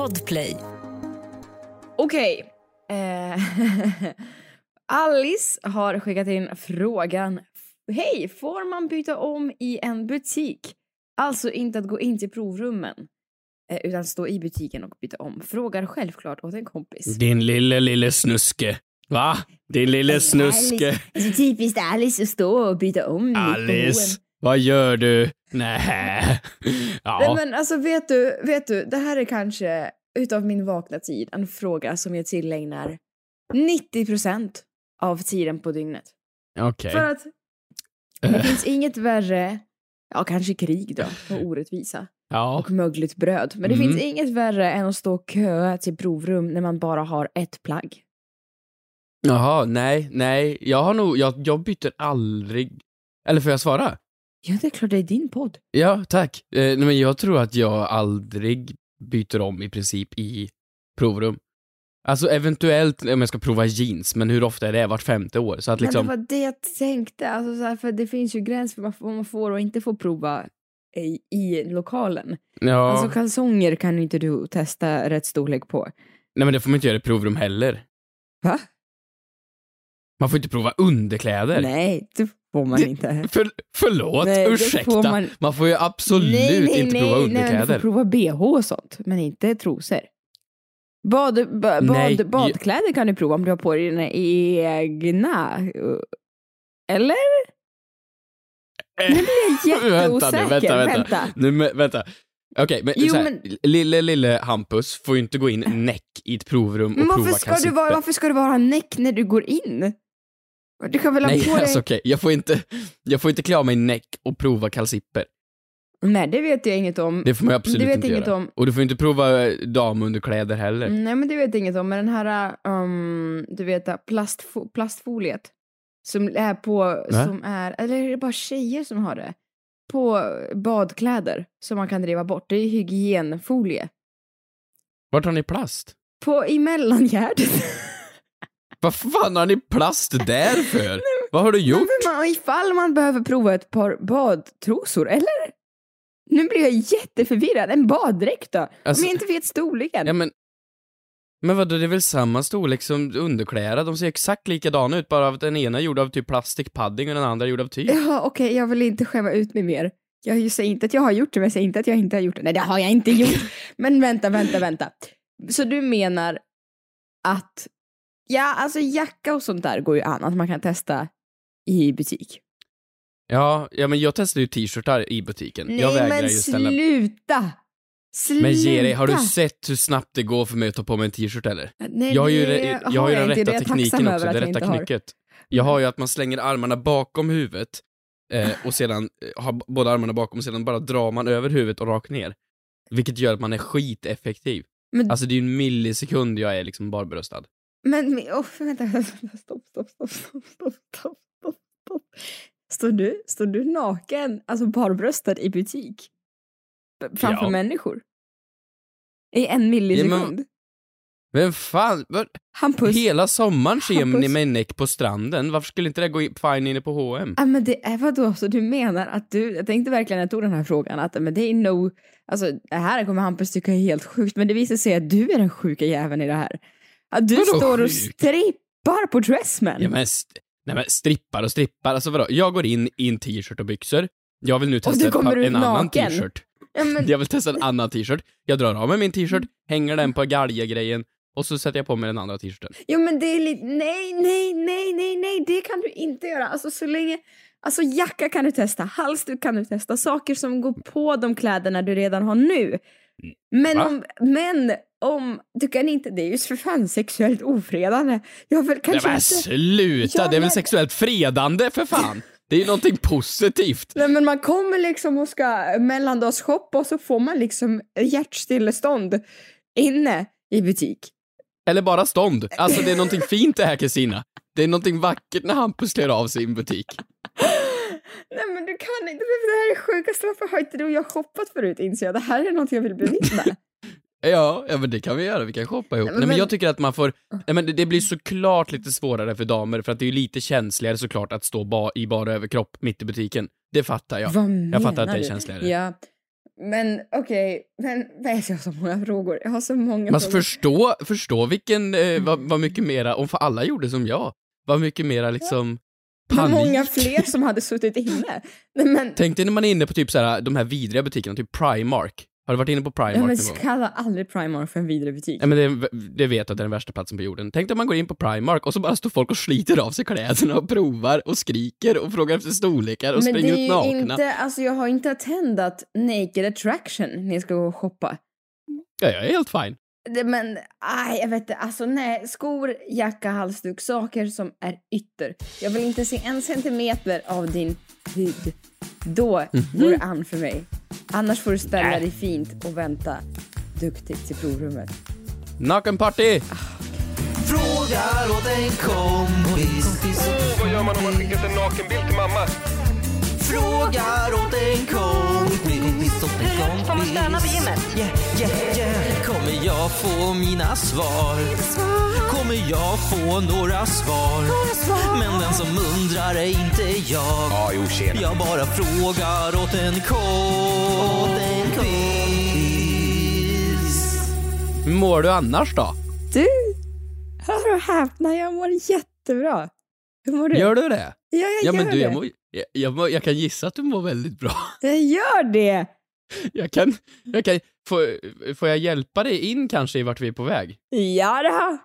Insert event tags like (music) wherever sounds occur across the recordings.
Podplay. Okej. Eh, (laughs) Alice har skickat in frågan. Hej, får man byta om i en butik? Alltså inte att gå in till provrummen. eh, Utan stå i butiken och byta om. Frågar självklart åt en kompis. Din lille, lille snuske. Va? Din lille snuske. Alice, alltså typiskt Alice att stå och byta om Alice, vad gör du? Nej. (laughs) Nej Ja. men alltså vet du, vet du, det här är kanske utav min vakna tid en fråga som jag tillägnar 90% av tiden på dygnet. Okej. För att det (laughs) finns inget värre, ja kanske krig då, och orättvisa Ja. och mögligt bröd. Men det Mm. finns inget värre än att stå och köa till provrum när man bara har ett plagg. Jaha, nej, nej. Jag har nog, jag, jag byter aldrig. Eller får jag svara? Ja, det är klart det är din podd. Ja, tack. Eh, nej, men jag tror att jag aldrig byter om i princip i provrum. Alltså eventuellt om jag ska prova jeans, men hur ofta är det? Vart femte år? Så att Men liksom... det var det jag tänkte, alltså så här, för det finns ju gräns för vad man får och inte får prova i, i lokalen. Ja. Alltså kalsonger kan inte du testa rätt storlek på. Nej men det får man inte göra i provrum heller. Va? Man får inte prova underkläder. Nej, det får man inte. För, förlåt, Nej, ursäkta. får Man... man- får ju absolut nej, nej, inte nej, prova Nej, underkläder. men du får prova bh och sånt, men inte trosor. Bad, ba, Nej, bad, badkläder kan du prova om du har på dig dina egna. Eller? Nu blir jag (laughs) jätteosäker. vänta vänta, vänta. Vänta. Nu, vänta. Okej, men, Jo, här, men- lille, lille Hampus får ju inte gå in näck i ett provrum och Men prova varför ska, du vara, varför ska du vara näck när du går in? Du kan väl ha Nej, på dig... alltså okej, jag, får inte, jag får inte klä av mig näck och prova kalsipper. Nej, det vet jag inget om. Det får man absolut Det vet inte inget göra. om. Och du får inte prova eh, damunderkläder heller. Nej, men det vet jag inget om. Men den här, um, du vet, plastfo- plastfoliet som är på, Va? som är, eller är det bara tjejer som har det? På badkläder som man kan driva bort. Det är hygienfolie. Vart har ni plast? På, i mellangärdet. (laughs) Vad fan har ni plast där för? (laughs) Vad har du gjort? Men man, ifall man behöver prova ett par badtrosor, eller? Nu blir jag jätteförvirrad. En baddräkt då? Alltså- Om jag inte vet storleken. Ja men... Men vadå, det är väl samma storlek som underkläder? De ser exakt likadana ut, bara att den ena är gjord av typ plastikpadding och den andra är gjord av tyg. Ja, okej, jag vill inte skämma ut mig mer. Jag säger inte att jag har gjort det, men jag säger inte att jag inte har gjort det. Nej, det har jag inte gjort. (laughs) Men vänta, vänta, vänta. Så du menar att, ja, alltså jacka och sånt där går ju an, att man kan testa i butik. Ja, ja men jag testade ju t-shirtar i butiken. jag Nej, vägrar men ju ställa... sluta! Sluta! Men Jeri, har du sett hur snabbt det går för mig att ta på mig en t-shirt eller? Nej, Jag har ju, det re- jag har ju jag den rätta jag tekniken också, det jag rätta knycket. Jag har ju att man slänger armarna bakom huvudet eh, och sedan eh, har båda armarna bakom och sedan bara drar man över huvudet och rakt ner. Vilket gör att man är skiteffektiv. Men, Alltså det är ju en millisekund jag är liksom barbröstad. Men oh, vänta, stopp, stopp, stopp, stopp, stopp, stopp, stopp. Står du, står du naken, alltså barbröstad i butik? Framför ja. människor? I en millisekund? Ja, men, vem fan, var, Hampus. hela sommaren ser ni mig näck på stranden, varför skulle inte det gå fine inne på H&M? Ja men det är vadå, så du menar att du, jag tänkte verkligen när jag tog den här frågan att men det är no, alltså det här kommer Hampus tycka är helt sjukt men det visar sig att du är den sjuka jäveln i det här. Att du Vadå står och sjuk? strippar på Dressman. Ja, men, nej, men strippar och strippar, alltså vadå? Jag går in i en t-shirt och byxor, jag vill nu testa ut en annan t-shirt. Ja, men, Jag vill testa en annan t-shirt, jag drar av mig min t-shirt, hänger den på galge-grejen och så sätter jag på mig den andra t-shirten. jo men det är lite, nej, nej, nej, nej, nej, det kan du inte göra. Alltså så länge, alltså jacka kan du testa, halsduk kan du testa, saker som går på de kläderna du redan har nu. Men Va? om, men om, du kan inte, det är ju för fan sexuellt ofredande. Jag vill Nej kanske men inte... sluta, Ja, det är väl men- sexuellt fredande för fan? Det är ju någonting positivt. Nej men man kommer liksom och ska mellandagsshoppa och så får man liksom hjärtstillestånd inne i butik. Eller bara stånd. Alltså det är någonting fint det här Kristina. Det är någonting vackert när Hampus klär av sig i en butik. (laughs) Nej men du kan inte, det här är sjukaste, varför har inte du och jag shoppat förut inser jag. Det här är något jag vill bevittna. (laughs) Ja, ja men det kan vi göra, vi kan shoppa ihop. Nej, Nej, men men- jag tycker att man får, nej, men det, det blir såklart lite svårare för damer för att det är ju lite känsligare såklart att stå ba, i bara överkropp mitt i butiken. Det fattar jag. Vad menar Jag fattar att det är du? känsligare. Ja. Men okej, men vet jag har så många frågor. Jag har så många Man frågor. förstå, förstå vilken, eh, vad, vad mycket mera, om för alla gjorde som jag, vad mycket mera liksom Hur panik. många fler som hade suttit inne. (laughs) Men, Tänk dig när man är inne på typ så här, de här vidriga butikerna, typ Primark. Har du varit inne på Primark nej, men någon gång? kalla aldrig Primark för en vidare butik. Nej men det, det vet jag att det är den värsta platsen på jorden. Tänk dig om man går in på Primark och så bara står folk och sliter av sig kläderna och provar och skriker och frågar efter storlekar och men det springer är ut ju nakna. inte, alltså jag har inte attendat naked attraction när jag ska gå och shoppa. Ja, jag är helt fine. Det, men, aj, jag vet inte, alltså nej, skor, jacka, halsduk, saker som är ytter. Jag vill inte se en centimeter av din hud. Då Mhm. går det an för mig. Annars får du ställa dig fint och vänta duktigt till provrummet. Nakenparty! Frågar åt en kompis. Vad gör man om man skickat en nakenbild till mamma? Frågar åt en kompis. Får man stöna på gymmet? Yeah, yeah, yeah. Kommer jag få mina svar? Kommer jag få några svar? Men den som undrar är inte jag. Ja, jo, tjena. Jag bara frågar åt en kompis. Hur mår du annars då? Du, hör och häpna, jag mår jättebra. Hur mår du? Gör du det? Ja, jag Ja gör men du, det. jag, mår, jag, jag, mår, jag kan gissa att du mår väldigt bra. (laughs) Jag gör det! Jag kan, jag kan, får, får jag hjälpa dig in kanske i vart vi är på väg? Ja då.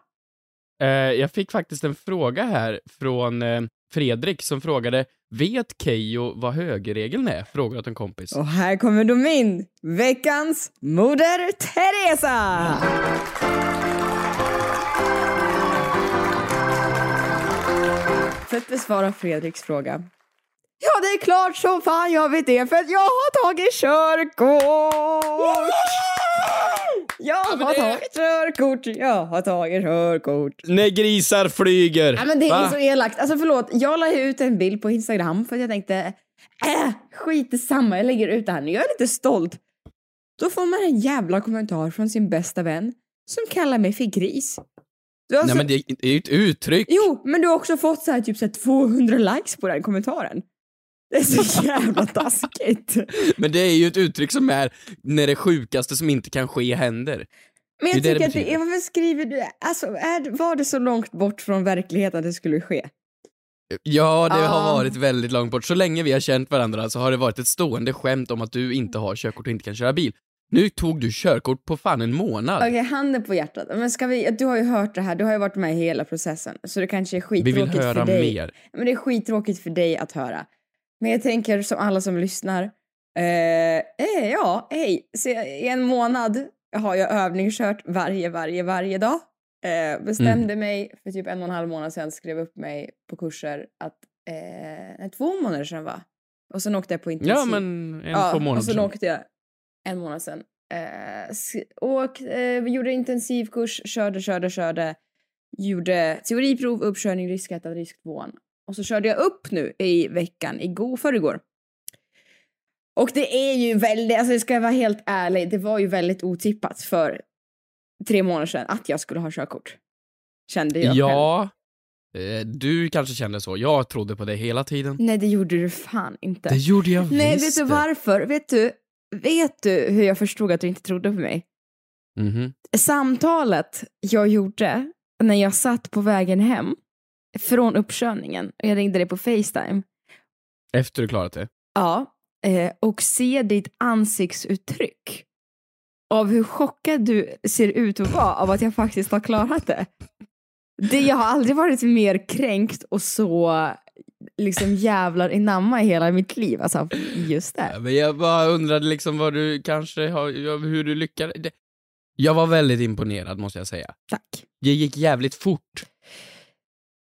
Eh, jag fick faktiskt en fråga här från eh, Fredrik som frågade Vet Keyyo vad högerregeln är? Frågar åt en kompis. Och här kommer då min, veckans Moder Teresa! För att besvara Fredriks fråga. Ja, det är klart som fan jag vet det för att jag har tagit körkort! Jag har men det- tagit körkort, jag har tagit körkort. När grisar flyger! Ja, men det är Va? så elakt. Alltså förlåt, jag la ut en bild på Instagram för att jag tänkte, äh, skit i samma, jag lägger ut det här nu. Jag är lite stolt. Då får man en jävla kommentar från sin bästa vän som kallar mig för gris. Du har Nej men det det är ju ett uttryck. Jo, men du har också fått så här, typ så här 200 likes på den kommentaren. Det är så (laughs) jävla taskigt. Men det är ju ett uttryck som är när det sjukaste som inte kan ske händer. Men jag Det tycker det att det är, varför skriver du, alltså är, var det så långt bort från verkligheten att det skulle ske? Ja, det har Ah. varit väldigt långt bort. Så länge vi har känt varandra så har det varit ett stående skämt om att du inte har körkort och inte kan köra bil. Nu tog du körkort på fan en månad. Okej, handen på hjärtat. Men ska vi, du har ju hört det här, du har ju varit med i hela processen. Så det kanske är Vi vill skittråkigt höra för dig. mer. Men det är skittråkigt för dig att höra. Men jag tänker som alla som lyssnar. Eh, eh, ja, hej. Så I en månad har jag övningskört varje, varje, varje dag. Eh, bestämde Mm. mig för typ en och en halv månad sedan, skrev upp mig på kurser att, eh, två månader sedan va? Och sen åkte jag på intensiv. Ja, men en, Ja, två och månader sen sedan. åkte jag en månad sedan. Eh, åk, eh, vi gjorde intensivkurs, körde, körde, körde. Gjorde teoriprov, uppkörning, risk 1, risk 2. Och så körde jag upp nu i veckan, igår, förrgår. Och det är ju väldigt, alltså jag ska vara helt ärlig, det var ju väldigt otippat för tre månader sedan att jag skulle ha körkort. Kände jag själv. Ja, eh, du kanske kände så. Jag trodde på det hela tiden. Nej, det gjorde du fan inte. Det gjorde jag Nej, visst. vet du varför? Vet du, vet du hur jag förstod att du inte trodde på mig? Mhm. samtalet jag gjorde när jag satt på vägen hem från uppkörningen och jag ringde dig på Facetime. Efter du klarat det. Ja, eh, och se ditt ansiktsuttryck av hur chockad du ser ut att vara av att jag faktiskt har klarat det. det jag har aldrig varit mer kränkt och så liksom jävlar inamma i hela mitt liv. Alltså just Ja, det. Men jag bara undrade liksom vad du kanske har, ja, hur du lyckades. Det- Jag var väldigt imponerad måste jag säga. Tack. Det gick jävligt fort.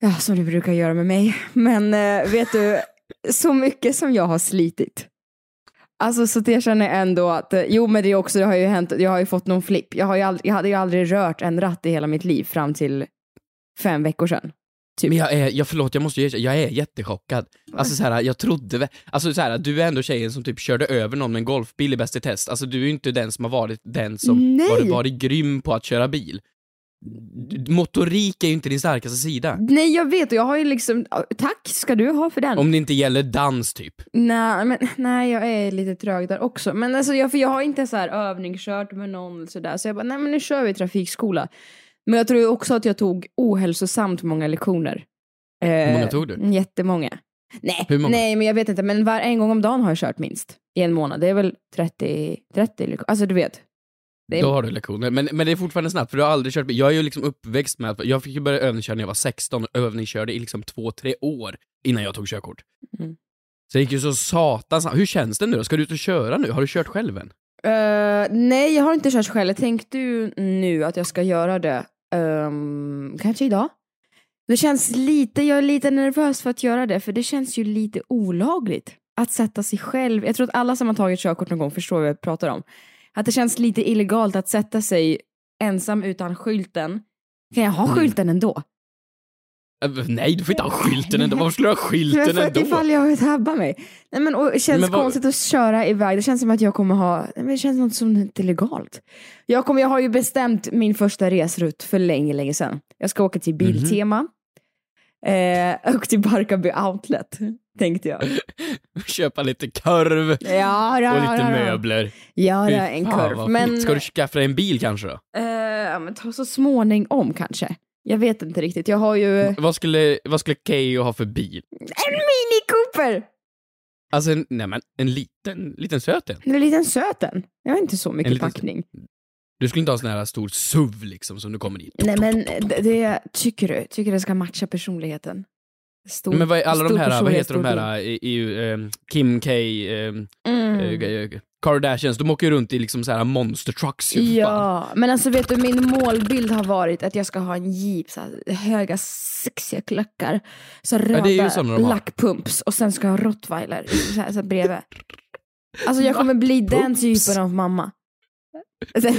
Ja, som du brukar göra med mig. Men eh, vet du, så mycket som jag har slitit. Alltså så jag känner ändå att, eh, jo men det är också, det har ju hänt, jag har ju fått någon flipp. Jag, har ju aldrig, jag hade ju aldrig rört en ratt i hela mitt liv fram till fem veckor sedan. Typ. Men jag är, jag förlåt, jag måste ju jag är jättechockad. Alltså så här, jag trodde väl, alltså så här, du är ändå tjejen som typ körde över någon med en golfbil i Bäst i test. Alltså du är ju inte den som har varit den som Nej. varit, varit grym på att köra bil. motorik är ju inte din starkaste sida. Nej jag vet och jag har ju liksom, tack ska du ha för den. Om det inte gäller dans typ. Nej, men, nej, jag är lite trög där också. Men alltså, jag, för jag har inte så här övningskört med någon sådär. Så jag bara, nej men nu kör vi trafikskola. Men jag tror också att jag tog ohälsosamt många lektioner. Hur många Eh, tog du? Jättemånga. Nej, nej, men jag vet inte. Men var en gång om dagen har jag kört minst. I en månad. Det är väl 30, 30 lektioner. Alltså du vet. Är, Då har du lektioner. Men, men det är fortfarande snabbt, för du har aldrig kört bil. Jag är ju liksom uppväxt med att, jag fick ju börja övningsköra när jag var 16 och övningskörde i liksom två, tre år innan jag tog körkort. Mm. Så det gick ju så satans Hur känns det nu då? Ska du ut och köra nu? Har du kört själv än? Eh, nej, jag har inte kört själv. Jag tänkte ju nu att jag ska göra det. Ehm, kanske idag. Det känns lite, jag är lite nervös för att göra det, för det känns ju lite olagligt. Att sätta sig själv, jag tror att alla som har tagit körkort någon gång förstår vad jag pratar om. Att det känns lite illegalt att sätta sig ensam utan skylten. Kan jag ha Mm. skylten ändå? Äh, Nej, du får inte ha skylten ändå. Varför skulle du ha skylten för att ändå? ifall jag tabbar mig. Nej, men, och det känns Men vad- konstigt att köra iväg. Det känns som att jag kommer ha, nej, men det känns något som inte är legalt. Jag, kommer, jag har ju bestämt min första resrut för länge, länge sedan. Jag ska åka till Mhm. Biltema. Eh, och till Barkarby Outlet, (laughs) tänkte jag. (laughs) Köpa lite korv Ja, och lite ja, möbler. Ja, ja, en kurv. vad Men. Ska du skaffa dig en bil kanske då? eh, men ta så småningom kanske. Jag vet inte riktigt. Jag har ju Vad skulle, vad skulle Keyyo ha för bil? en Mini Cooper! Alltså, en, nej men en liten, liten söt en. En liten söten. Jag har inte så mycket En liten- packning. Du skulle inte ha en sån här stor SUV liksom som du kommer i. Nej men det, det tycker du? Tycker det ska matcha personligheten? Stor, Men vad är alla de här, vad heter de här, i, i, ehm, Kim K, ehm, Mm. eh, Kardashians, de åker runt i liksom så här monster trucks ju. Ja, men alltså vet du min målbild har varit att jag ska ha en jeep, så här, höga sexiga klackar, så röda har. lackpumps och sen ska jag ha rottweiler så här, så här bredvid. Alltså jag (laughs) kommer bli den typen av mamma.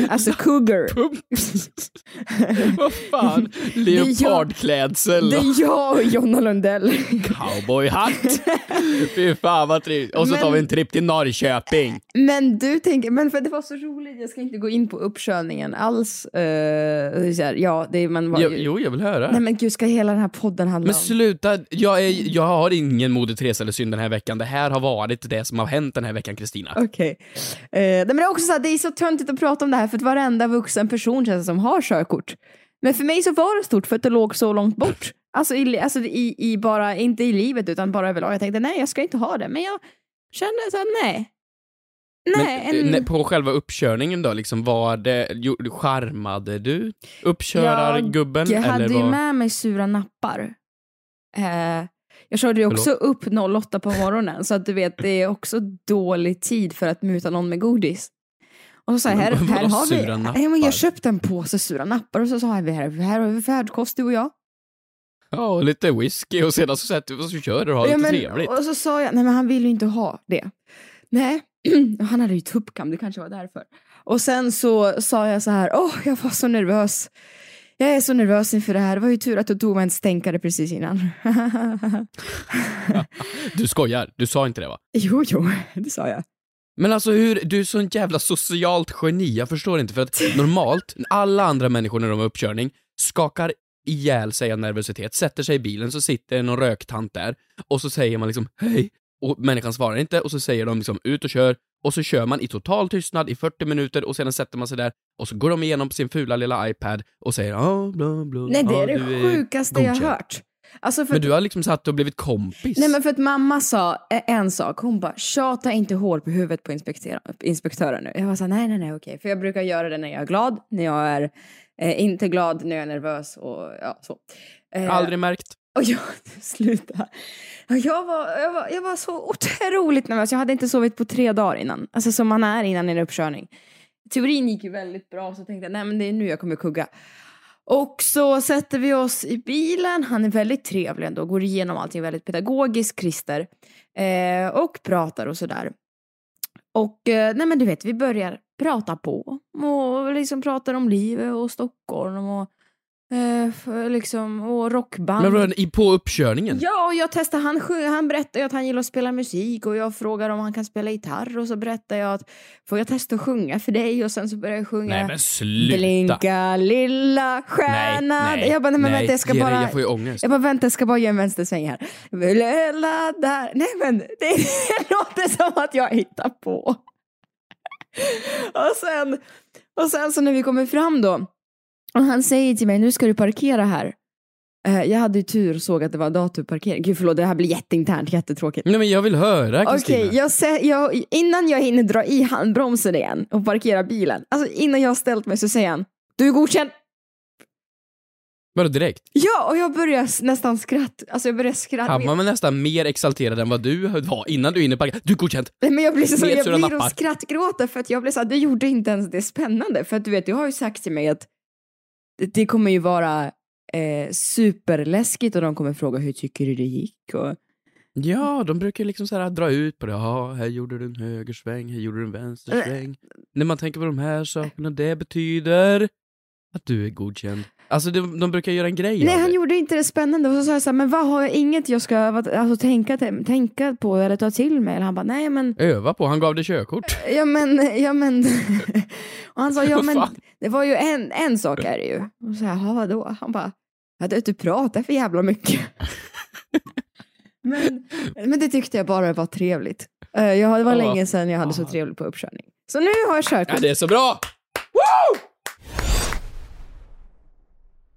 Alltså cougar. (laughs) Vad fan, (laughs) leopardklädsel Det är jag och Jonna Lundell. cowboyhatt. (laughs) Fy fan vad trevligt. Och så tar Men- vi en tripp till Norrköping. Men du tänker, men för det var så roligt, jag ska inte gå in på uppkörningen alls. Uh, här, ja, det man var Jo, ju... jo, jag vill höra. Nej men gud, ska hela den här podden handla Men om? sluta, jag, är, jag har ingen Moder Teresa eller synd den här veckan. Det här har varit det som har hänt den här veckan, Kristina. Okej. Eh, nej, men det är också så här, det är så töntigt att prata om det här för att varenda vuxen person känns som har körkort. Men för mig så var det stort för att det låg så långt bort. Alltså, i, alltså i, i bara, inte i livet utan bara överlag. Jag tänkte nej jag ska inte ha det. Men jag kände så här, nej. Nej, Men, en, eh, På själva uppkörningen då, liksom, var det, charmade du uppkörargubben? jag hade eller ju var, med mig sura nappar. Eh, jag körde ju också upp 08 på morgonen så att du vet det är också dålig tid för att muta någon med godis. Och så sa jag, här, här har vi, ja, men jag köpte en påse sura nappar och så sa jag, här, här har vi färdkost du och jag. Ja, och lite whisky och sedan så sätter vi oss och kör och har Ja, lite men, trevligt. och så sa jag, nej men han vill ju inte ha det. Nej, (clears throat) han hade ju tuppkam, det kanske var därför. Och sen så sa jag så här, åh jag var så nervös. Jag är så nervös inför det här, det var ju tur att du tog mig en stänkare precis innan. (laughs) (laughs) Du skojar, du sa inte det va? jo, jo, (laughs) det sa jag. Men alltså hur, du är sån jävla socialt geni, jag förstår inte för att normalt, alla andra människor när de har uppkörning skakar ihjäl sig av nervositet, sätter sig i bilen så sitter någon röktant där och så säger man liksom hej och människan svarar inte och så säger de liksom ut och kör och så kör man i total tystnad i 40 minuter och sedan sätter man sig där och så går de igenom på sin fula lilla iPad och säger ja, bla, bla, Nej, det är det sjukaste jag godkänd." hört. Alltså för Men du har liksom satt och blivit kompis. Nej men för att mamma sa eh, en sak, hon bara tjata inte hål på huvudet på inspektören nu. Jag var såhär nej nej nej okej, för jag brukar göra det när jag är glad, när jag är eh, inte glad, när jag är nervös och ja så. Eh, Aldrig märkt. Och jag, (laughs) sluta. Jag var, jag, var, jag var så otroligt nervös, jag hade inte sovit på tre dagar innan. Alltså som man är innan en uppkörning. Teorin gick ju väldigt bra så tänkte jag nej men det är nu jag kommer kugga. Och så sätter vi oss i bilen, han är väldigt trevlig ändå, går igenom allting väldigt pedagogiskt, Christer. Eh, och pratar och sådär. Och eh, nej men du vet, vi börjar prata på. Och liksom pratar om livet och Stockholm och Eh, liksom, och rockband. Men vadå, i- på uppkörningen? Ja, och jag testar, han, han berättar ju att han gillar att spela musik och jag frågar om han kan spela gitarr och så berättar jag att får jag testa att sjunga för dig och sen så börjar jag sjunga Nej men sluta! Blinka lilla stjärna. jag bara, nej men vänta jag ska bara... Jag får ju ångest. Jag bara vänta, jag ska bara göra en vänstersväng här. Lilla där. Nej men (laughs) det låter som att jag hittar på. Och sen, och sen så när vi kommer fram då och han säger till mig nu ska du parkera här. Eh, Jag hade ju tur och såg att det var datorparkering. Gud förlåt, det här blir jätteinternt, jättetråkigt. Nej men jag vill höra Okej, Kristina. jag sä- jag, innan jag hinner dra i handbromsen igen och parkera bilen, alltså innan jag har ställt mig så säger han du är godkänd. Vadå direkt? Ja, och jag börjar s- nästan skratta. Alltså jag börjar skratta. Han var väl nästan mer exalterad än vad du var innan du hinner parkera. Du är godkänd! Nej, men jag blir så, jag Nedsura blir nappar. och skrattgråta för att jag blir så här, du gjorde inte ens det spännande. För att du vet, du har ju sagt till mig att det, det kommer ju vara eh, superläskigt och de kommer fråga hur tycker du det gick? Och, Ja, de brukar liksom så här dra ut på det. Ja, här gjorde du en högersväng, här gjorde du en vänstersväng. När man tänker på de här sakerna, det betyder att du är godkänd. Alltså de, de brukar göra en grej Nej, av han det. gjorde inte det spännande. Och så sa jag så här, men vad har jag inget jag ska vad- alltså, tänka, tänka på eller ta till mig? Eller han bara, nej men, Öva på, han gav dig körkort. (laughs) ja men, ja men. (laughs) och han sa, ja men, det var ju en, en sak är det ju. Och så här, "Ja, vadå? Han bara, att du inte pratar för jävla mycket. (laughs) men, men det tyckte jag bara var trevligt. Eh, jag, det var länge sedan jag hade så trevligt på uppkörning. Så nu har jag körkort. Ja, det är så bra!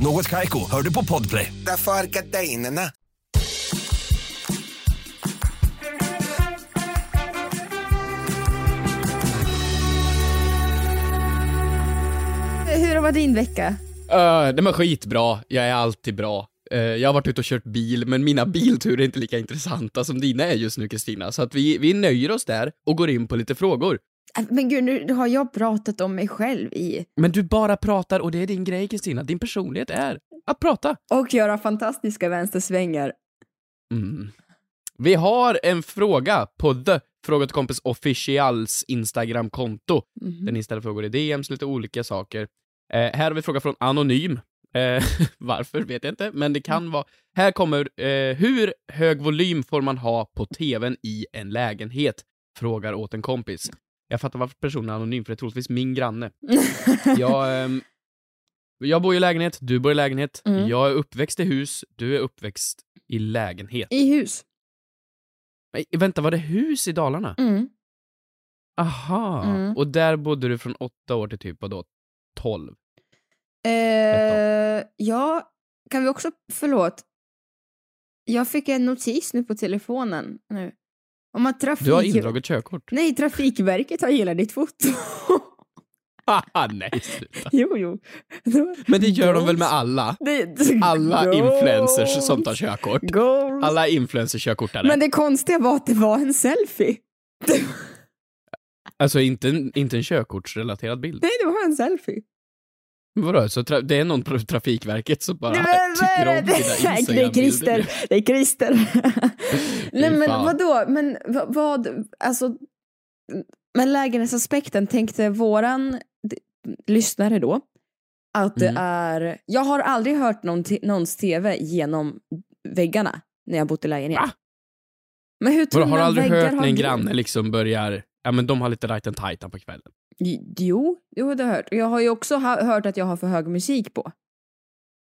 Något Kaiko, hör du på Podplay. Därför är gardinerna. Hur var din vecka? Uh, det var skitbra, jag är alltid bra. Eh, jag har varit ute och kört bil, men mina (laughs) bilturer är inte lika intressanta som dina är just nu Kristina. Så att vi, vi nöjer oss där och går in på lite frågor. Äh, Men gud, nu har jag pratat om mig själv i Men du bara pratar och det är din grej Kristina. Din personlighet är att prata. och göra fantastiska vänstersvängar. Mm. Vi har en fråga på The Fråga till kompis officials Instagram-konto. Mhm. Där ni ställer frågor i DMs, lite olika saker. Eh, här har vi en fråga från Anonym. Eh, (laughs) varför vet jag inte, men det kan vara. Här kommer, eh, hur hög volym får man ha på TVn i en lägenhet? Frågar åt en kompis. Jag fattar varför personen är anonym, för det är troligtvis min granne. (laughs) Jag, ehm, jag bor i lägenhet, du bor i lägenhet. Mm. Jag är uppväxt i hus, du är uppväxt i lägenhet. I hus. Nej, vänta, var det hus i Dalarna? Mm. Aha, Mm. och där bodde du från åtta år till typ vadå, tolv? Eh, ja, kan vi också, förlåt. Jag fick en notis nu på telefonen nu. Om att trafik... Du har indraget körkort? Nej, Trafikverket har gillat ditt foto. (laughs) Nej sluta. (laughs) jo, jo. Men det gör de väl med alla? Alla influencers som tar körkort. Alla influencer-körkortare. Men det konstiga var att det var en selfie. (laughs) Alltså inte, en- inte en körkortsrelaterad bild. Nej, det var en selfie. Vadå, så det är någon på Trafikverket som bara men tycker om det? dina Nej, Det är Christer. Det är Christer. (laughs) Nej men vadå, men vad, vad, alltså, med lägenhetsaspekten tänkte våran lyssnare då att det Mm. är, jag har aldrig hört någon någons tv genom väggarna när jag bott i lägenhet. Va? Men hur tunna har du aldrig hört när en granne liksom börjar, ja men de har lite right and tight på kvällen? Jo, jo det har jag hört. Jag har ju också hört att jag har för hög musik på.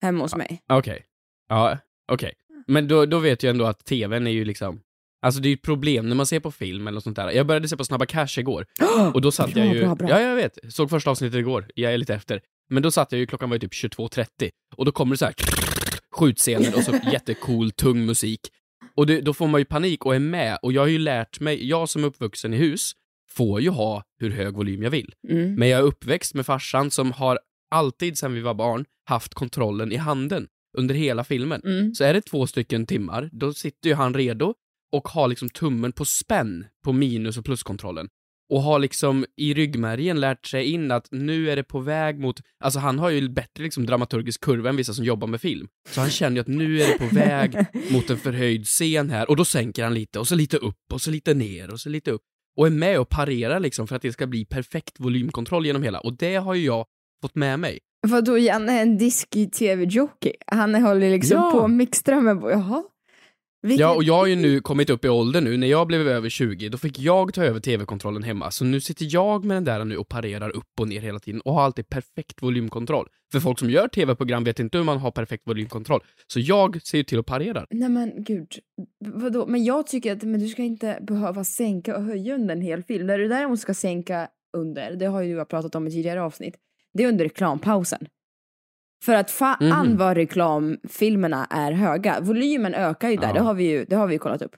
Hemma hos mig. Okej. Ja, okej. Men då, då vet jag ändå att tvn är ju liksom, alltså det är ju ett problem när man ser på film eller något sånt där. Jag började se på Snabba Cash igår, och då satt (gasps) Bra, jag ju, bra, bra. ja jag vet, såg första avsnittet igår, jag är lite efter. Men då satt jag ju, klockan var ju typ 22.30, och då kommer det så här (sniffs) skjutscener och så (laughs) jättecool, tung musik. Och det, då får man ju panik och är med, och jag har ju lärt mig, jag som är uppvuxen i hus, får ju ha hur hög volym jag vill. Mm. Men jag är uppväxt med farsan som har alltid sedan vi var barn haft kontrollen i handen. under hela filmen. Mm. Så är det två stycken timmar, då sitter ju han redo och har liksom tummen på spänn på minus och pluskontrollen. Och har liksom i ryggmärgen lärt sig in att nu är det på väg mot, alltså han har ju bättre liksom dramaturgisk kurva än vissa som jobbar med film. Så han känner ju att nu är det på väg (laughs) mot en förhöjd scen här och då sänker han lite och så lite upp och så lite ner och så lite upp. Och är med och parerar liksom för att det ska bli perfekt volymkontroll genom hela och det har ju jag fått med mig. Vadå, Janne är en diskig tv-jockey? Han håller liksom Ja. på och mixtrar med... Jaha? Vilket... Ja, och jag har ju nu kommit upp i ålder nu. När jag blev över 20, då fick jag ta över tv-kontrollen hemma. Så nu sitter jag med den där nu och parerar upp och ner hela tiden och har alltid perfekt volymkontroll. För folk som gör tv-program vet inte hur man har perfekt volymkontroll. Så jag ser ju till att parera. Nej men gud, vadå? Men jag tycker att men du ska inte behöva sänka och höja under en hel film. Där du däremot ska sänka under, det har ju jag pratat om i tidigare avsnitt, det är under reklampausen. För att fan Mhm. vad reklamfilmerna är höga. Volymen ökar ju där, Ja. det har vi ju det har vi ju kollat upp.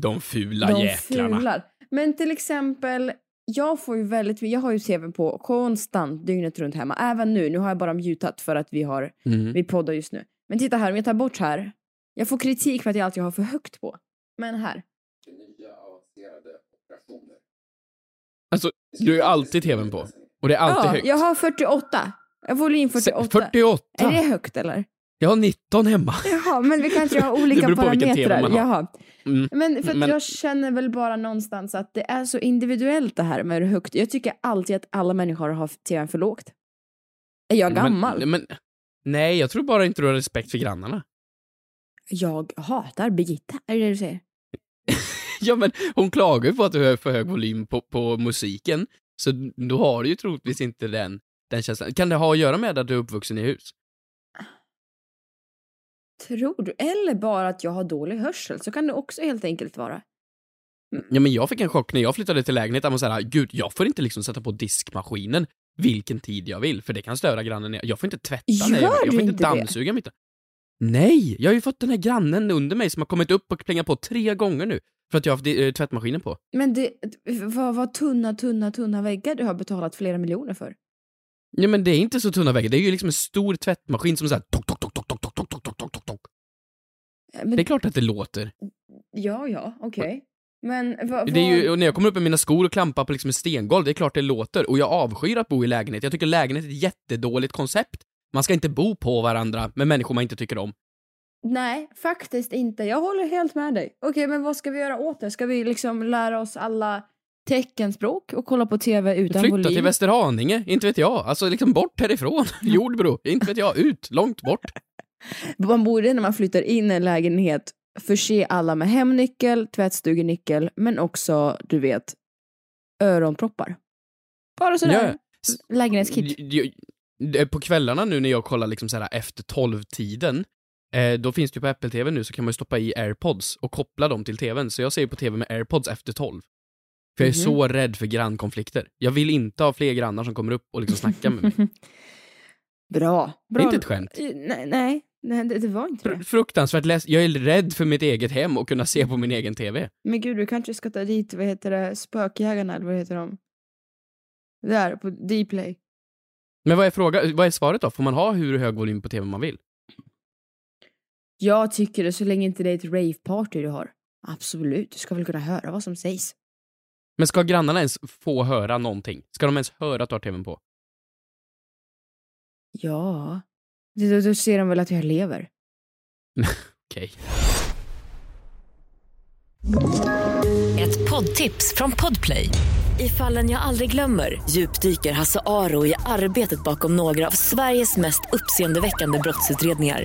De fula De jäklarna. fular. Men till exempel, jag får ju väldigt, jag har ju tvn på konstant dygnet runt hemma. Även nu, nu har jag bara mutat för att vi har, Mm. vi poddar just nu. Men titta här, om jag tar bort här. Jag får kritik för att jag alltid har för högt på. Men här. Alltså, du har ju alltid tvn på. Och det är alltid ja, högt. jag har 48. Volym 48. 48? Är det högt eller? Jag har 19 hemma. Jaha, men vi kanske har (laughs) Det olika parametrar. man har. Jaha. Mm. Men för Men- jag känner väl bara någonstans att det är så individuellt det här med hur högt. Jag tycker alltid att alla människor har tvn för lågt. Är jag gammal? Men, men, nej, jag tror bara inte du har respekt för grannarna. Jag hatar Birgitta, är det det du säger? (laughs) Ja, men hon klagar ju på att du har för hög volym på, på musiken. Så då har du ju troligtvis inte den, den känslan. Kan det ha att göra med att du är uppvuxen i hus? Tror du? Eller bara att jag har dålig hörsel, så kan det också helt enkelt vara. Ja, men jag fick en chock när jag flyttade till lägenheten. Man säger, gud, jag får inte liksom sätta på diskmaskinen vilken tid jag vill, för det kan störa grannen. Jag får inte tvätta när jag Gör vill. Jag du får inte inte dammsuga mitt. Nej, jag har ju fått den här grannen under mig som har kommit upp och plingat på tre gånger nu för att jag har haft eh, tvättmaskinen på. Men det, vad, vad tunna, tunna, tunna väggar du har betalat flera miljoner för. Ja, men det är inte så tunna väggar. Det är ju liksom en stor tvättmaskin som såhär tok, tok, tok, tok, tok, tok, tok, tok, tok, tok. Men, Det är klart att det låter. Ja, ja, okej. Men vad... Det är ju, och när jag kommer upp med mina skor och klampar på liksom en stengolv, det är klart det låter. Och jag avskyr att bo i lägenhet. Jag tycker lägenhet är ett jättedåligt koncept. Man ska inte bo på varandra med människor man inte tycker om. Nej, faktiskt inte. Jag håller helt med dig. Okej, men vad ska vi göra åt det? Ska vi liksom lära oss alla teckenspråk och kolla på tv utan Flytta volym? till Västerhaninge, inte vet jag. Alltså liksom bort härifrån. (laughs) Jordbro, inte vet jag. Ut, långt bort. Man borde när man flyttar in i en lägenhet förse alla med hemnyckel, tvättstugenyckel, men också, du vet, öronproppar. Bara sådär. Lägenhetskit. Jag- jag- På kvällarna nu när jag kollar liksom så här efter 12-tiden, eh, då finns det ju på Apple TV nu så kan man ju stoppa i airpods och koppla dem till TVn. Så jag ser ju på TV med airpods efter 12. För jag är Mhm. så rädd för grannkonflikter. Jag vill inte ha fler grannar som kommer upp och liksom snackar med mig. (laughs) Bra. Det Bra. är inte ett skämt. Eh, Nej, nej, nej det, det var inte det. fruktansvärt läs. Jag är rädd för mitt eget hem och kunna se på min egen TV. Men gud, du kanske ska ta dit, vad heter det, spökjägarna, eller vad heter de? Där, på Dplay. Men vad är frågan? Vad är svaret då? Får man ha hur hög volym på TV man vill? Jag tycker det, så länge inte det är ett raveparty du har. Absolut, du ska väl kunna höra vad som sägs. Men ska grannarna ens få höra någonting? Ska de ens höra att du har TVn på? Ja. Då, då, ser de väl att jag lever. (laughs) Okej. Ett poddtips från Podplay. I fallen jag aldrig glömmer djupdyker Hasse Aro i arbetet bakom några av Sveriges mest uppseendeväckande brottsutredningar.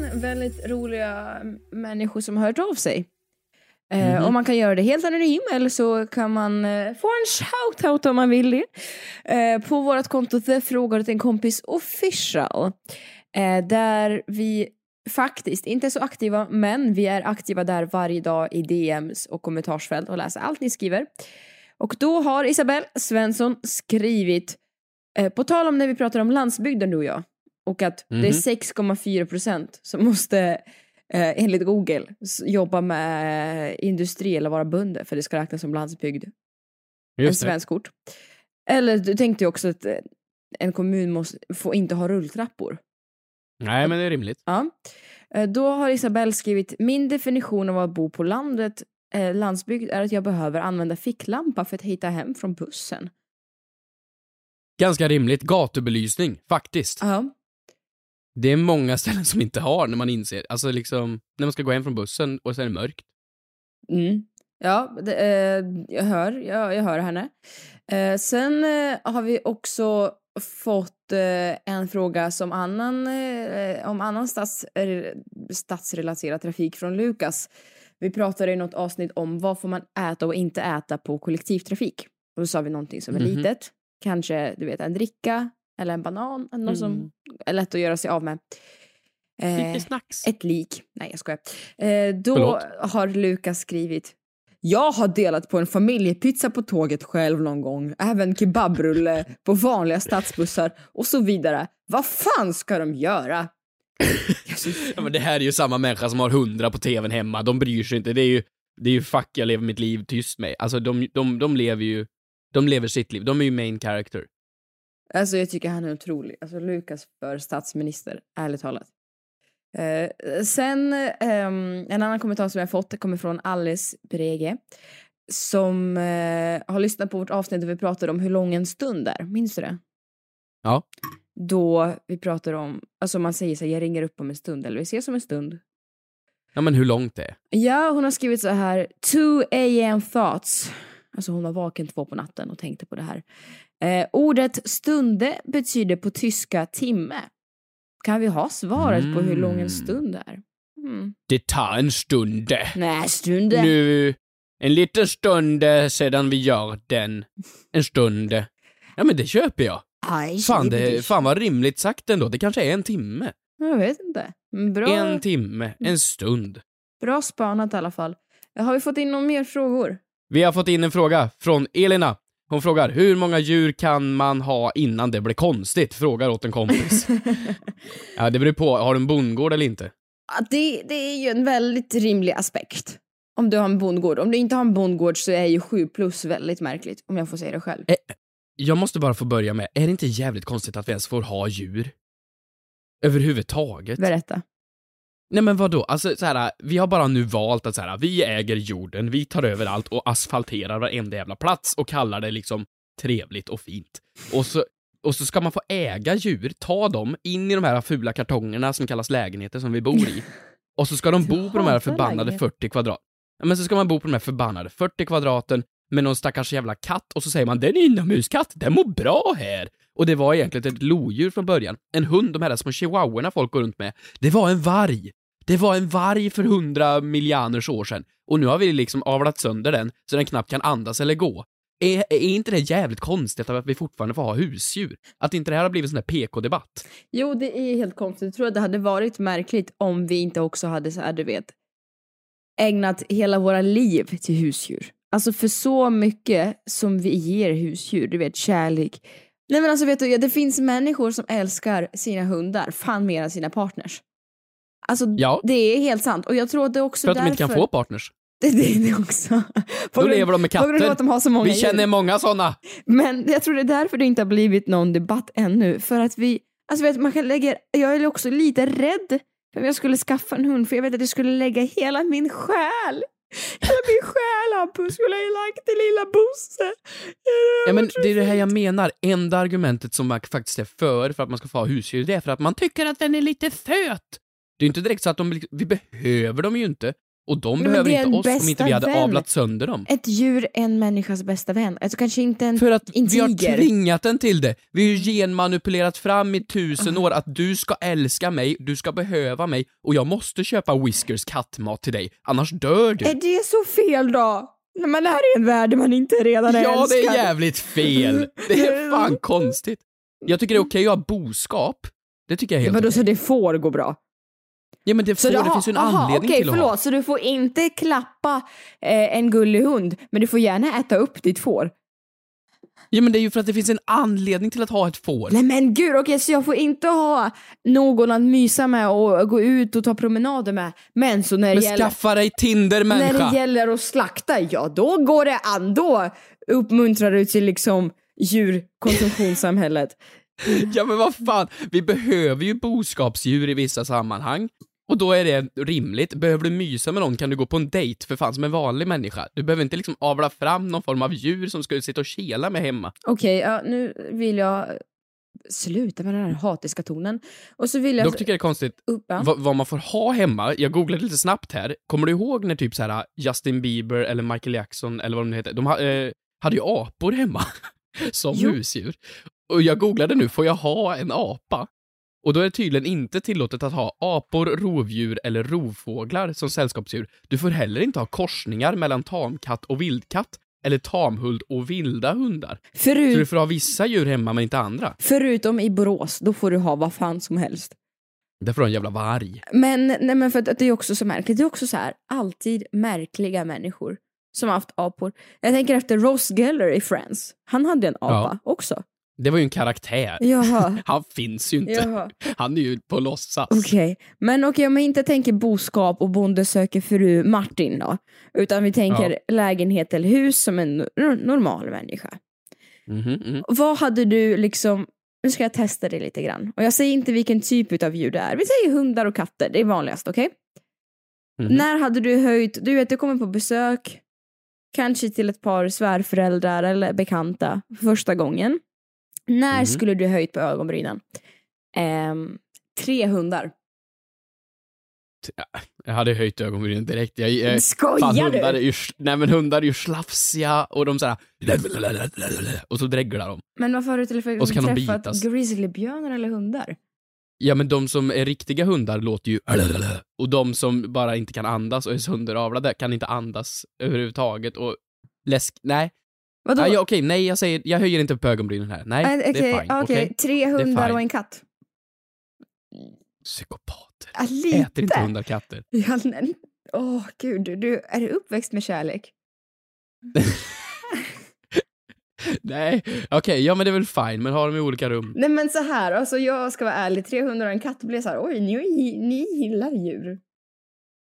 väldigt roliga människor som har hört av sig. Eh, Mhm. och man kan göra det helt anonym eller så kan man eh, få en shout-out om man vill det. Eh, på vårt konto The Frågar en kompis official. Där vi faktiskt inte så aktiva, men vi är aktiva där varje dag i DMs och kommentarsfält och läser allt ni skriver. Och då har Isabelle Svensson skrivit, på tal om när vi pratar om landsbygden du och jag, och att det är Mhm. 6,4 procent som måste eh, enligt Google jobba med industri eller vara bönder för det ska räknas som landsbygd. en Just det. svensk ort. Eller du tänkte ju också att eh, en kommun måste, får inte ha rulltrappor. Nej, men det är rimligt. Ja. Eh, Då har Isabelle skrivit min definition av att bo på landet, eh, landsbygd, är att jag behöver använda ficklampa för att hitta hem från bussen. Ganska rimligt. Gatubelysning, faktiskt. Ja. Det är många ställen som inte har när man inser, alltså liksom, när man ska gå hem från bussen och så är det mörkt. Mm. Ja, det, eh, jag hör, jag, jag hör henne. Eh, sen eh, har vi också fått eh, en fråga som annan, eh, om annan stats, stadsrelaterad trafik från Lukas. Vi pratade i något avsnitt om vad får man äta och inte äta på kollektivtrafik. Och då sa vi någonting som är Mhm. litet. Kanske, du vet, en dricka eller en banan eller något som Mm. är lätt att göra sig av med. Eh, ett lik. Nej, jag skojar. Eh, då Förlåt. har Lukas skrivit jag har delat på en familjepizza på tåget själv någon gång, även kebabrulle på vanliga stadsbussar och så vidare. Vad fan ska de göra? (laughs) Ja, men det här är ju samma människa som har hundra på tvn hemma, de bryr sig inte. Det är ju, det är ju fuck, jag lever mitt liv tyst med. Alltså de, de, de lever ju, de lever sitt liv. De är ju main character. Alltså jag tycker han är otrolig. Alltså Lukas för statsminister, ärligt talat. Eh, sen ehm, en annan kommentar som jag fått kommer från Alice Brege som eh, har lyssnat på vårt avsnitt där vi pratade om hur lång en stund är. Minns du det? Ja. Då vi pratar om, alltså man säger så här, jag ringer upp om en stund eller vi ses om en stund. Ja men hur långt det är. Ja, hon har skrivit så här, 2 am thoughts. Alltså hon var vaken två på natten och tänkte på det här. Eh, ordet stunde betyder på tyska timme. Kan vi ha svaret på hur lång en Mm. stund är? Mm. Det tar en stund. Nej, stunde. Nu, en liten stund sedan vi gör den. En stund. Ja men det köper jag. Aj, Fan, det fan vad rimligt sagt ändå. Det kanske är en timme. Jag vet inte. Bra, En timme, en stund. bra spanat i alla fall. Har vi fått in några mer frågor? Vi har fått in en fråga från Elina. Hon frågar, hur många djur kan man ha innan det blir konstigt? Frågar åt en kompis. (laughs) ja, det beror på. Har du en bondgård eller inte? Ja, det, det är ju en väldigt rimlig aspekt. Om du har en bondgård. Om du inte har en bondgård så är ju 7 plus väldigt märkligt. Om jag får säga det själv. Jag måste bara få börja med, är det inte jävligt konstigt att vi ens får ha djur? Överhuvudtaget. Berätta. Nej men vadå, alltså så här, vi har bara nu valt att så här, vi äger jorden, vi tar över allt och asfalterar varenda jävla plats och kallar det liksom trevligt och fint. Och så, och så ska man få äga djur, ta dem in i de här fula kartongerna som kallas lägenheter som vi bor i. (laughs) Och så ska de bo på de här förbannade lägenhet. 40 kvadrat. Ja, men så ska man bo på de här förbannade 40 kvadraten med någon stackars jävla katt och så säger man den är inomhuskatt, den mår bra här. Och det var egentligen ett lodjur från början. En hund, de här små chihuahuorna folk går runt med. Det var en varg. Det var en varg för hundra miljoners år sedan. Och nu har vi liksom avlat sönder den så den knappt kan andas eller gå. Är, är inte det jävligt konstigt att vi fortfarande får ha husdjur? Att inte det här har blivit en sån där PK-debatt? Jo, det är helt konstigt. Jag tror att det hade varit märkligt om vi inte också hade så här, du vet, ägnat hela våra liv till husdjur. Alltså för så mycket som vi ger husdjur, du vet kärlek. Nej men alltså vet du, det finns människor som älskar sina hundar fan mer än sina partners. Alltså Ja. det är helt sant och jag tror att det är också För att de därför... inte kan få partners. (laughs) Det, det det också. På Då grund- lever de med På katter. att de har så många Vi djur. känner många såna. Men jag tror det är därför det inte har blivit någon debatt ännu. För att vi, alltså vet, man kan lägga, jag är också lite rädd för om jag skulle skaffa en hund för jag vet att jag skulle lägga hela min själ, hela min själ Hampus skulle jag lagt till lilla Bosse. Ja men det är det här jag menar, enda argumentet som man faktiskt är för, för att man ska få ha husdjur, det är för att man tycker att den är lite söt. Det är ju inte direkt så att de, vi behöver dem ju inte. Och de Men behöver det inte oss om inte vi hade vän. avlat sönder dem. Ett djur är en människas bästa vän. Alltså kanske inte en, För att en vi har tvingat den till det. Vi har ju genmanipulerat fram i tusen Ah. år att du ska älska mig, du ska behöva mig och jag måste köpa Whiskers kattmat till dig, annars dör du. Är det så fel då? När man är i en värld där man inte redan är Ja, det älskad. är jävligt fel. Det är (laughs) fan konstigt. Jag tycker det är okej att ha boskap. Det tycker jag är helt Vadå, okej. så det får gå bra? Ja men det, får, du- det finns ju en aha, anledning okej, till att förlåt, ha. så du får inte klappa eh, en gullig hund, men du får gärna äta upp ditt får? Ja men det är ju för att det finns en anledning till att ha ett får. Nej men gud, okej så jag får inte ha någon att mysa med och gå ut och ta promenader med. Men så när det, Men gäller, skaffa dig Tinder när människa! det gäller att slakta, ja då går det an. Då uppmuntrar du till liksom djurkonsumtionssamhället. (laughs) Ja men vad fan, vi behöver ju boskapsdjur i vissa sammanhang. Och då är det rimligt. Behöver du mysa med någon kan du gå på en dejt för fan som en vanlig människa. Du behöver inte liksom avla fram någon form av djur som ska sitta och kela med hemma. Okej, ja, nu vill jag sluta med den här hatiska tonen. Och så vill jag... Dock tycker jag det är konstigt upp, ja. vad, vad man får ha hemma. Jag googlade lite snabbt här. Kommer du ihåg när typ så här Justin Bieber eller Michael Jackson eller vad de nu heter, de ha, eh, hade ju apor hemma (laughs) som Jo. husdjur. Och jag googlade nu, får jag ha en apa? Och då är det tydligen inte tillåtet att ha apor, rovdjur eller rovfåglar som sällskapsdjur. Du får heller inte ha korsningar mellan tamkatt och vildkatt, eller tamhund och vilda hundar. Så Förut, du får ha vissa djur hemma men inte andra. Förutom i Borås, då får du ha vad fan som helst. Där får du ha en jävla varg. Men, nej men för att det är också så märkligt. Det är också så här, alltid märkliga människor som har haft apor. Jag tänker efter Ross Geller i Friends. Han hade en apa också. Det var ju en karaktär. Jaha. (laughs) Han finns ju inte. Jaha. Han är ju på låtsas. Okej, men okej om jag inte tänker boskap och bonde söker fru Martin då. Utan vi tänker lägenhet eller hus som en nor- normal människa. Mhm, mhm. Vad hade du liksom, nu ska jag testa det lite grann. Och jag säger inte vilken typ av djur det är. Vi säger hundar och katter, det är vanligast, okej? Mhm. När hade du höjt, du vet du kommer på besök, kanske till ett par svärföräldrar eller bekanta för första gången. När Mhm. skulle du höjt på ögonbrynen? Ehm, tre hundar. Jag hade höjt ögonbrynen direkt. Jag, jag, Skojar fan, du? hundar är ju, nej men hundar är ju slafsiga och de såhär och så dreglar de. Men varför har du till Och så kan träffat grizzlybjörnar eller hundar? Ja men de som är riktiga hundar låter ju och de som bara inte kan andas och är sönderavlade kan inte andas överhuvudtaget och läsk, nej. Vadå? Ja, okej, nej jag säger, jag höjer inte på ögonbrynen här. Nej, Nej, det är okej, fine. okej. okej? Tre är hundar fine. och en katt. Psykopater. Ja, lite. Äter inte hundar katter. (laughs) Ja, nej. Åh gud, du, du, är du uppväxt med kärlek? (laughs) Nej, okej, ja men det är väl fine, men har de i olika rum. Nej men så här, alltså jag ska vara ärlig, 300 och en katt blir så här, oj ni, ni gillar djur.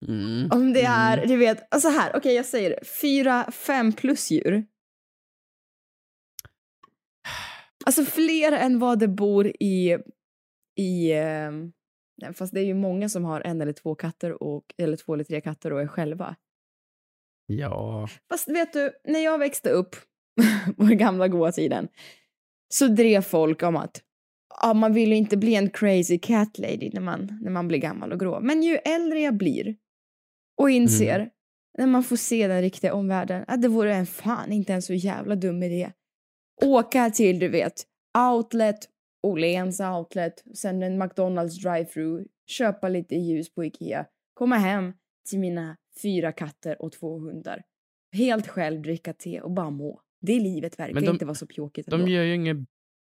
Mm. Om det är, Mm. du vet, alltså här, okej jag säger det, fyra, fem plus djur. Alltså fler än vad det bor i, i eh, fast det är ju många som har en eller två katter och, eller två eller tre katter och är själva. Ja. Fast vet du, när jag växte upp (laughs) på den gamla goa tiden så drev folk om att ja, man vill ju inte bli en crazy cat lady när man, när man blir gammal och grå. Men ju äldre jag blir och inser när man får se den riktiga omvärlden att det vore en fan inte en så jävla dum idé. Åka till, du vet, outlet, Åhléns outlet, sen en McDonalds drive-through, köpa lite ljus på Ikea, komma hem till mina fyra katter och två hundar. Helt själv dricka te och bara må. Det livet verkar de- inte vara så pjåkigt De ändå. gör ju inget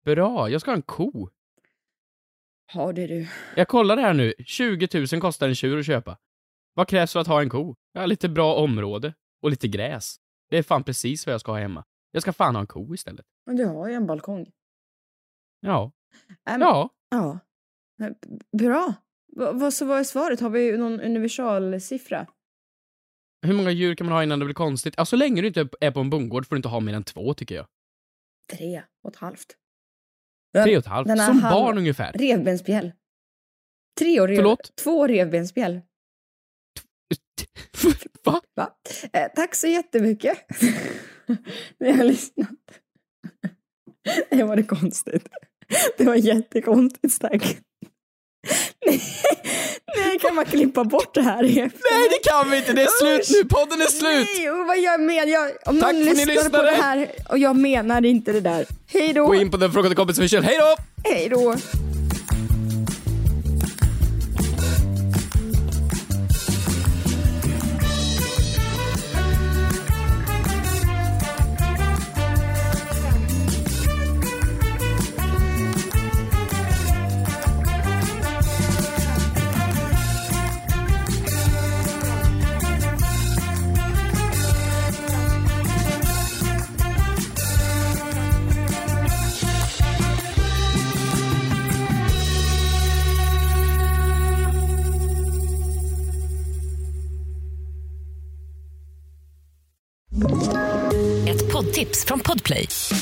bra. Jag ska ha en ko. Har det du. Jag kollar här nu. 20 000 kostar en tjur att köpa. Vad krävs för att ha en ko? Ja, lite bra område. Och lite gräs. Det är fan precis vad jag ska ha hemma. Jag ska fan ha en ko istället. Men du har ju en balkong. Ja. Äm, Ja. Ja. Bra. Va, vad så vad är svaret? Har vi någon universalsiffra? Hur många djur kan man ha innan det blir konstigt? Ja, så länge du inte är på en bondgård får du inte ha mer än två, tycker jag. Tre och ett halvt. Tre och ett halvt. Som halv- barn ungefär. Revbensspjäll. Tre och rev... Förlåt? Två revbensspjäll. (laughs) Va? Va? Eh, tack så jättemycket. (laughs) Ni har lyssnat. (laughs) Det var det konstigt. Det var jättekonstigt, tack. Nej, nej, kan man klippa bort det här? Nej, det kan vi inte! Det är slut nu! Podden är slut! Nej, och vad jag menar, jag, om Tack någon för att ni lyssnar på lyssnade. det här och jag menar inte det där. Hej då! Gå in på den frågan till kompis official. Hej då! Hej då!